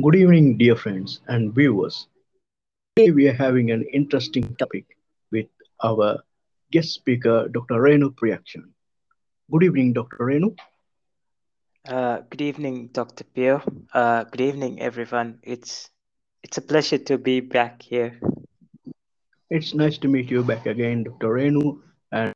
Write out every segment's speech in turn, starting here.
Good evening, dear friends and viewers. Today we are having an interesting topic with our guest speaker, Dr. Renu Priyakshan. Good evening, Dr. Renu. Uh, good evening, Dr. Pio. Uh, good evening, everyone. It's it's a pleasure to be back here. It's nice to meet you back again, Dr. Renu, and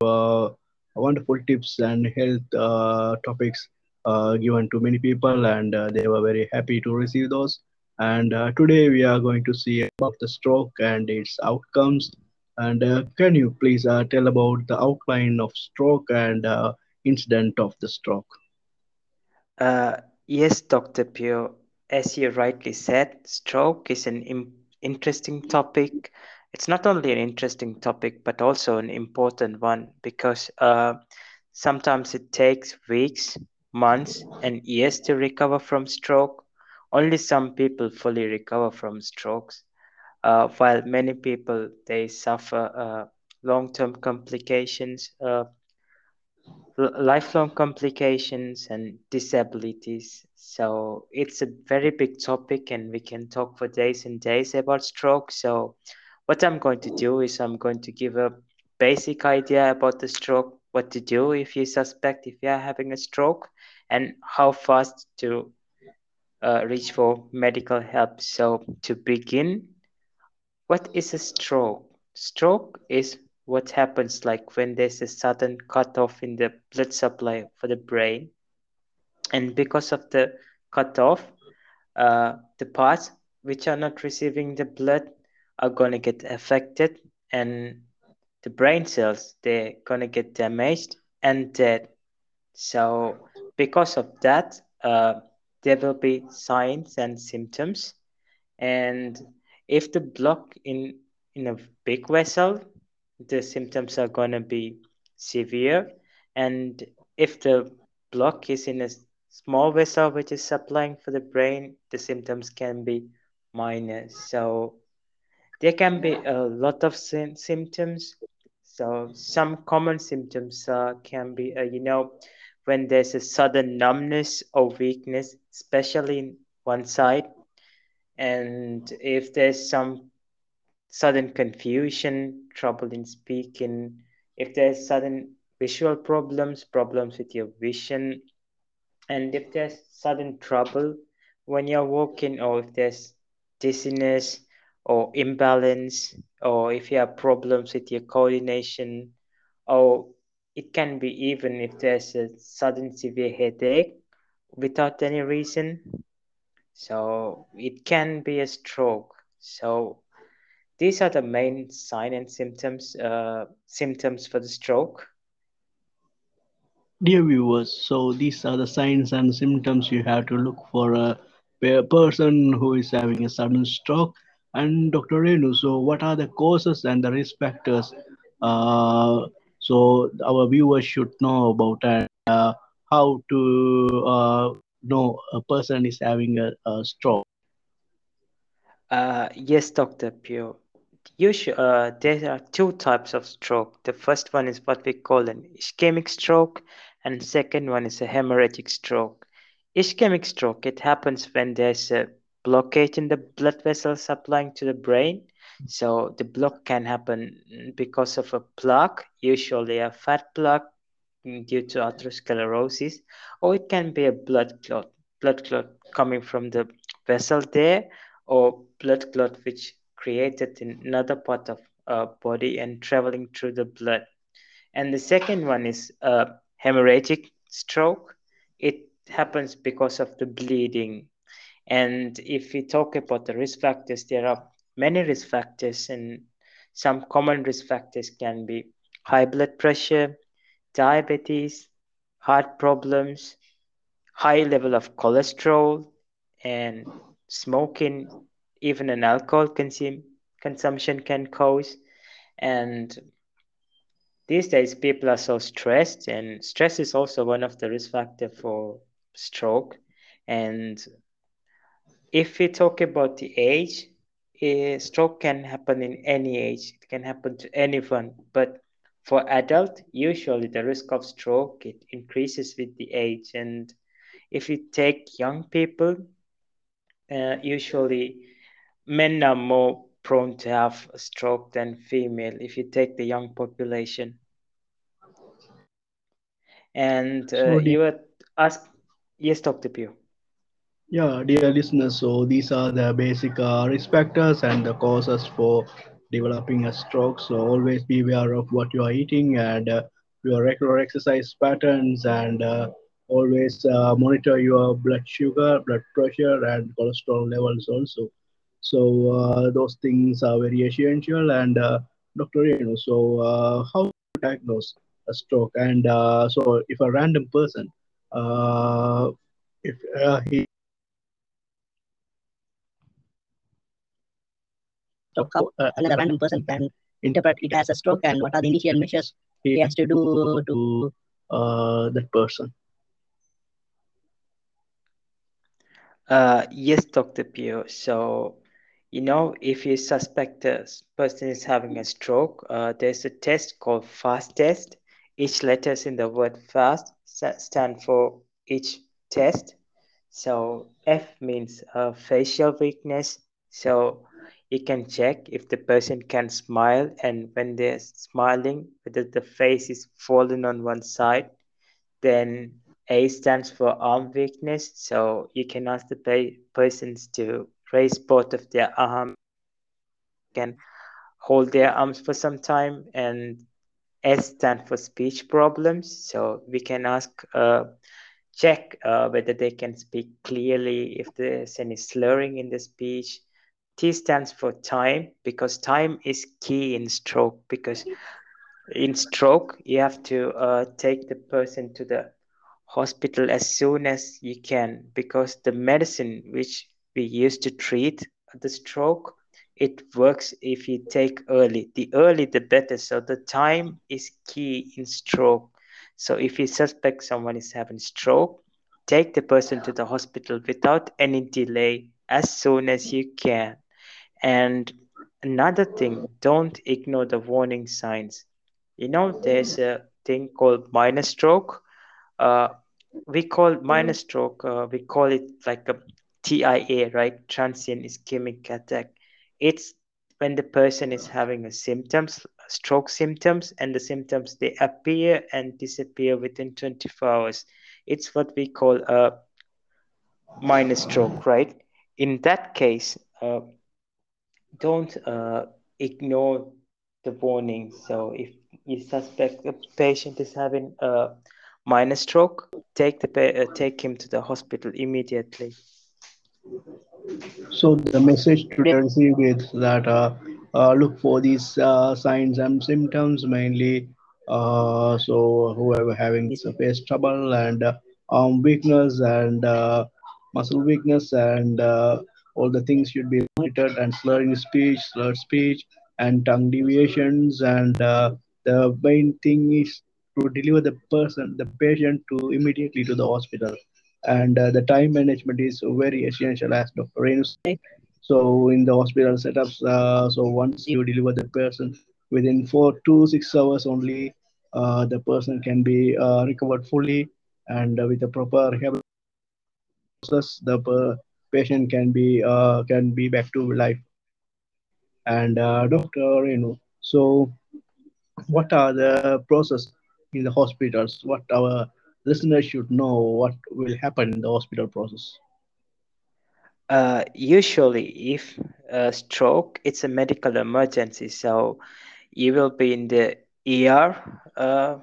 uh, wonderful tips and health uh, topics given to many people, and uh, they were very happy to receive those. And uh, today we are going to see about the stroke and its outcomes. And uh, can you please uh, tell about the outline of stroke and uh, incident of the stroke? Uh, yes, Dr. Pio. As you rightly said, stroke is an interesting topic. It's not only an interesting topic, but also an important one because uh, sometimes it takes weeks, months, and years to recover from stroke. Only some people fully recover from strokes, uh, while many people they suffer uh, long-term complications, uh, lifelong complications, and disabilities. So it's a very big topic, and we can talk for days and days about stroke. So what I'm going to do is I'm going to give a basic idea about the stroke, what to do if you suspect if you are having a stroke, and how fast to uh, reach for medical help. So to begin, what is a stroke? Stroke is what happens like when there's a sudden cut off in the blood supply for the brain, and because of the cut off, uh, the parts which are not receiving the blood are gonna get affected, and the brain cells they're gonna get damaged and dead. So because of that, uh, there will be signs and symptoms. And if the block in in a big vessel the symptoms are to be severe. And if the block is in a small vessel which is supplying for the brain the symptoms can be minor. So there can be a lot of sym- symptoms so some common symptoms uh, can be uh, you know when there's a sudden numbness or weakness especially in one side. And if there's some sudden confusion, trouble in speaking, if there's sudden visual problems, problems with your vision, and if there's sudden trouble when you're walking, or if there's dizziness or imbalance, or if you have problems with your coordination, or it can be even if there's a sudden severe headache without any reason. So it can be a stroke. So these are the main sign and symptoms uh, symptoms for the stroke. Dear viewers, so these are the signs and symptoms you have to look for a pe- person who is having a sudden stroke. And Dr. Renu, so what are the causes and the risk factors? Uh, so our viewers should know about and uh, how to uh, know a person is having a, a stroke. Uh, yes, Dr. Pio. Usually, uh, there are two types of stroke. The first one is what we call an ischemic stroke, and second one is a hemorrhagic stroke. Ischemic stroke, it happens when there's a blockage in the blood vessels supplying to the brain. So the block can happen because of a plaque, usually a fat plaque mm, due to atherosclerosis, or it can be a blood clot, blood clot coming from the vessel there, or blood clot which created in another part of uh, body and traveling through the blood. And the second one is uh, hemorrhagic stroke. It happens because of the bleeding. And if we talk about the risk factors, there are many risk factors, and some common risk factors can be high blood pressure, diabetes, heart problems, high level of cholesterol, and smoking, even an alcohol consume, consumption can cause. And these days, people are so stressed, and stress is also one of the risk factor for stroke. And if we talk about the age, a stroke can happen in any age. It can happen to anyone, but for adult, usually the risk of stroke it increases with the age. And if you take young people, uh, usually men are more prone to have a stroke than female if you take the young population. And uh, you were asked, yes, Dr. Pio. Yeah, dear listeners, so these are the basic uh, risk factors and the causes for developing a stroke. So always be aware of what you are eating and uh, your regular exercise patterns, and uh, always uh, monitor your blood sugar, blood pressure, and cholesterol levels also. So uh, those things are very essential. And uh, Dr. Renu, so uh, how to diagnose a stroke? And so if a random person if he stroke, how uh, another random person can interpret it as a stroke and what are the initial measures he has to do to uh, that person. Uh, yes, Dr. Pio. So, you know, if you suspect a person is having a stroke, uh, there's a test called FAST test. Each letters in the word FAST stand for each test. So F means uh, facial weakness. So you can check if the person can smile and when they're smiling, whether the face is fallen on one side. Then A stands for arm weakness. So you can ask the persons to raise both of their arms, can hold their arms for some time. And S stands for speech problems. So we can ask, uh, check uh, whether they can speak clearly, if there's any slurring in the speech, T stands for time because time is key in stroke because in stroke you have to uh, take the person to the hospital as soon as you can because the medicine which we use to treat the stroke it works if you take early. The early the better. So the time is key in stroke. So if you suspect someone is having stroke take the person to the hospital without any delay as soon as you can and another thing, don't ignore the warning signs. You know, there's a thing called minor stroke. Uh, we call minor stroke, uh, we call it like a TIA, right? Transient ischemic attack. It's when the person is having a symptoms, stroke symptoms, and the symptoms they appear and disappear within 24 hours. It's what we call a minor stroke, right? In that case, uh, don't uh, ignore the warning. So if you suspect a patient is having a minor stroke, take the uh, take him to the hospital immediately. So the message to I received is that uh, uh, look for these uh, signs and symptoms mainly. Uh, so whoever having this face trouble and uh, arm weakness and uh, muscle weakness and all the things should be monitored and slurring speech, slurred speech, and tongue deviations. And uh, the main thing is to deliver the person, the patient, to immediately to the hospital. And uh, the time management is very essential, as Dr. Renu said. So in the hospital setups, uh, so once you deliver the person within four to six hours only, uh, the person can be uh, recovered fully and with a proper rehabilitation process, the patient can be uh, can be back to life. And uh, doctor, you know, so what are the process in the hospitals? What our listeners should know what will happen in the hospital process? Uh, usually, if a stroke, it's a medical emergency, so you will be in the ER. Uh,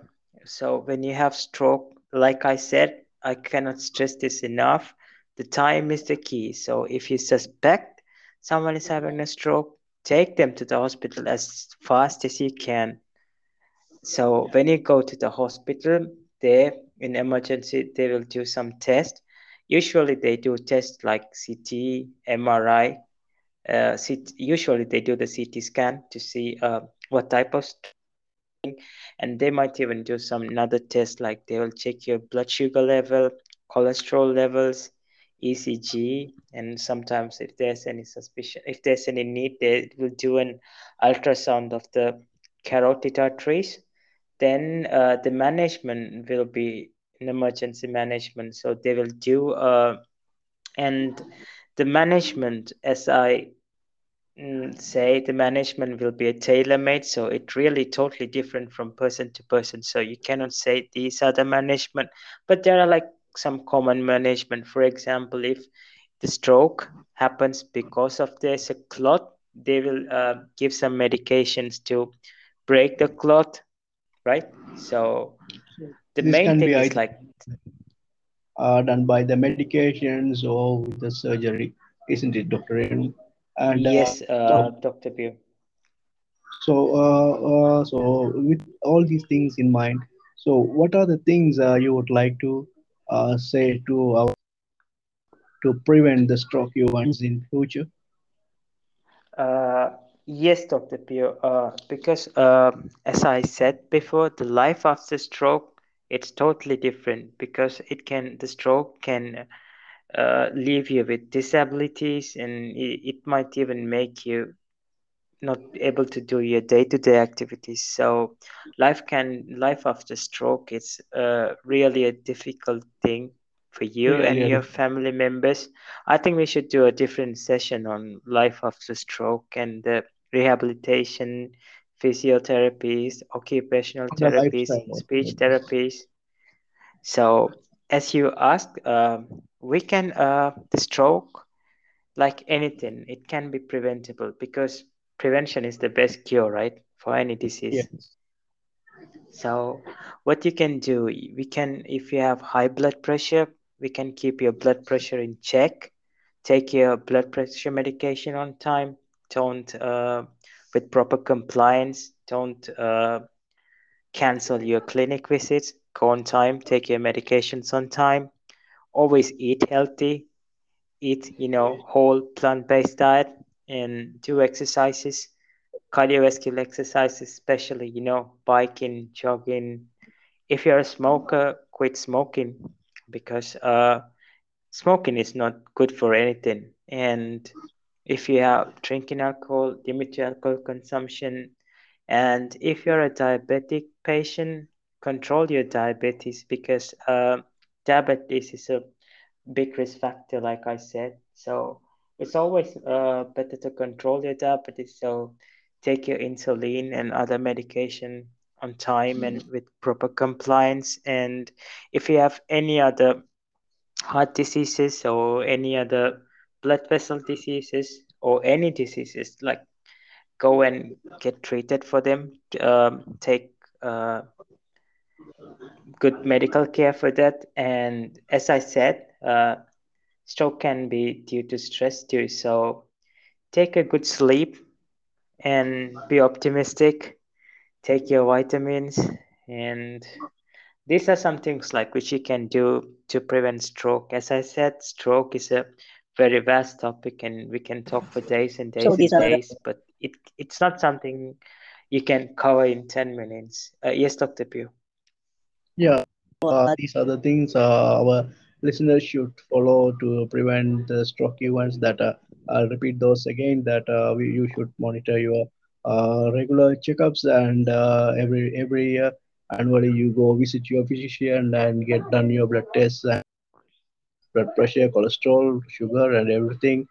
so when you have stroke, like I said, I cannot stress this enough the time is the key. So if you suspect someone is having a stroke, take them to the hospital as fast as you can. So when you go to the hospital, there in emergency, they will do some tests. Usually they do tests like CT, MRI. Uh, CT, usually they do the CT scan to see uh, what type of and they might even do some another test like they will check your blood sugar level, cholesterol levels, ECG, and sometimes if there's any suspicion, if there's any need, they will do an ultrasound of the carotid arteries. Then uh, the management will be in emergency management, so they will do uh, and the management, as I mm, say, the management will be a tailor-made, so it really totally different from person to person. So you cannot say these are the management, but there are like some common management. For example, if the stroke happens because of there's a clot, they will uh, give some medications to break the clot, right? So the This main thing is like uh, done by the medications or with the surgery, isn't it, Dr. Renu? And uh, yes, uh, Dr. Bill. so, uh, uh, so with all these things in mind, so what are the things uh, you would like to uh, say to our to prevent the stroke events in future? Uh, yes, Dr. Pio, uh, because uh, as I said before, the life after stroke it's totally different because it can the stroke can uh, leave you with disabilities and it, it might even make you not able to do your day-to-day activities. So life can life after stroke it's uh, really a difficult thing for you and Really, your family members. I think we should do a different session on life after stroke and the rehabilitation, physiotherapies, occupational on therapies, speech therapies. So as you asked, um, we can uh, the stroke like anything, it can be preventable because prevention is the best cure, right, for any disease. Yes. So, what you can do, we can, if you have high blood pressure, we can keep your blood pressure in check. Take your blood pressure medication on time. Don't, uh, with proper compliance, don't uh, cancel your clinic visits. Go on time. Take your medications on time. Always eat healthy eat, you know, whole plant-based diet and do exercises, cardiovascular exercises, especially, you know, biking, jogging. If you're a smoker, quit smoking because uh, smoking is not good for anything. And if you are drinking alcohol, limit your alcohol consumption. And if you're a diabetic patient, control your diabetes because uh, diabetes is a big risk factor, like I said. So it's always uh, better to control your diabetes. So take your insulin and other medication on time and with proper compliance. And if you have any other heart diseases or any other blood vessel diseases or any diseases, like go and get treated for them. Um, take uh, good medical care for that. And as I said, uh, Stroke can be due to stress too. So take a good sleep and be optimistic. Take your vitamins, and these are some things like which you can do to prevent stroke. As I said, stroke is a very vast topic, and we can talk for days and days So and these the days. But it it's not something you can cover in ten minutes. Uh, yes, Dr. Pugh. Yeah. Uh, these are the things uh, our listeners should follow to prevent the stroke events. That uh, I'll repeat those again. That uh, we, you should monitor your uh, regular checkups and uh, every every year annually you go visit your physician and get done your blood tests and blood pressure, cholesterol, sugar, and everything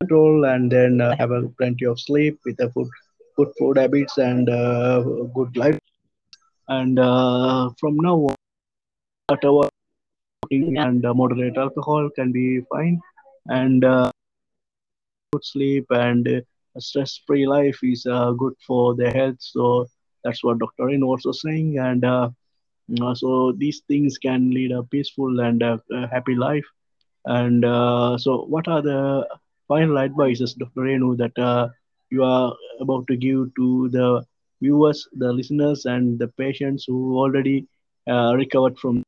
control, and then uh, have a plenty of sleep with a food good food habits and uh, good life. And from now on, whatever eating and uh, moderate alcohol can be fine. And uh, good sleep and uh, a stress-free life is uh, good for their health. So that's what Dr. In also saying. And uh, uh, so these things can lead a peaceful and happy life. And uh, so, what are the final advices, Dr. Renu, that uh, you are about to give to the viewers, the listeners, and the patients who already uh, recovered from?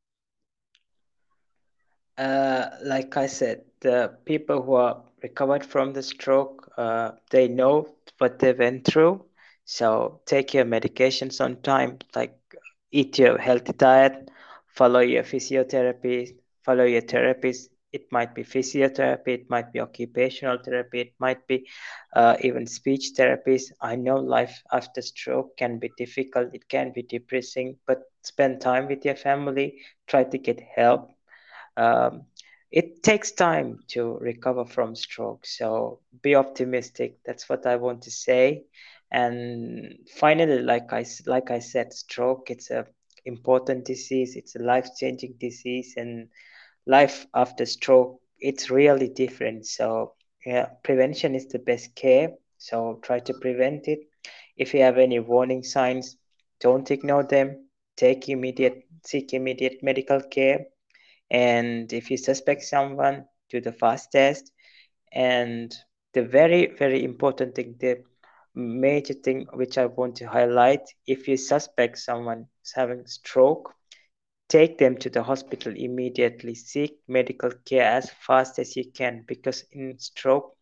Uh, like I said, the people who are recovered from the stroke, uh, they know what they went through. So take your medications on time, like eat your healthy diet, follow your physiotherapy, follow your therapies. It might be physiotherapy, it might be occupational therapy, it might be uh, even speech therapies. I know life after stroke can be difficult, it can be depressing, but spend time with your family, try to get help um, it takes time to recover from stroke. So be optimistic. That's what I want to say. And finally, like I like I said, stroke it's a important disease. It's a life changing disease, and life after stroke it's really different. So yeah, prevention is the best care. So try to prevent it. If you have any warning signs, don't ignore them. Take immediate seek immediate medical care and if you suspect someone do the fast test. And the very very important thing the major thing which i want to highlight if you suspect someone is having stroke take them to the hospital immediately. Seek medical care as fast as you can because in stroke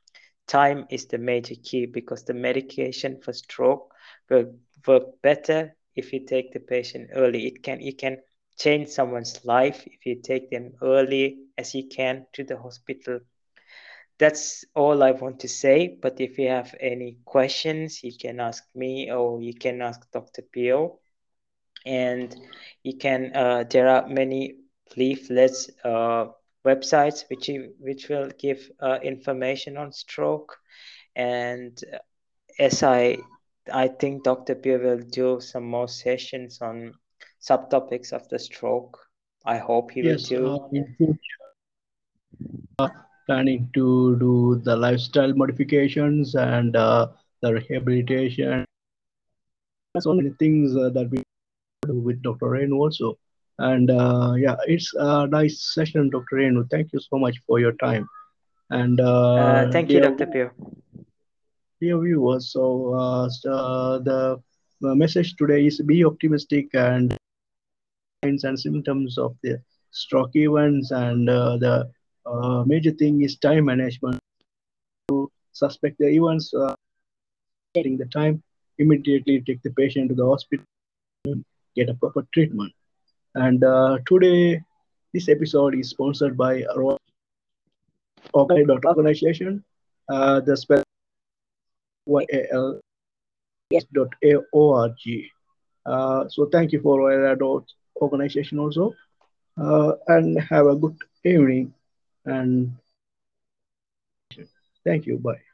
time is the major key because the medication for stroke will work better if you take the patient early. It can you can change someone's life if you take them early as you can to the hospital. That's all I want to say. But if you have any questions, you can ask me or you can ask Dr. Pio. And you can, uh, there are many leaflets, uh, websites which you, which will give uh, information on stroke. And as I, I think Dr. Pio will do some more sessions on subtopics of the stroke. I hope he yes, will do. Uh, uh, planning to do the lifestyle modifications and uh, the rehabilitation. So many things uh, that we do with Dr. Renu also. And uh, yeah, it's a nice session, Dr. Renu. Thank you so much for your time. And uh, thank you, Dr. Pio. Dear viewers, so the message today is be optimistic and signs and symptoms of the stroke events and uh, the uh, major thing is time management. To suspect the events uh, getting the time immediately take the patient to the hospital get a proper treatment. And uh, today this episode is sponsored by okay, organization uh, the spell yal.org uh, so thank you for all organization also uh, and have a good evening and thank you. Bye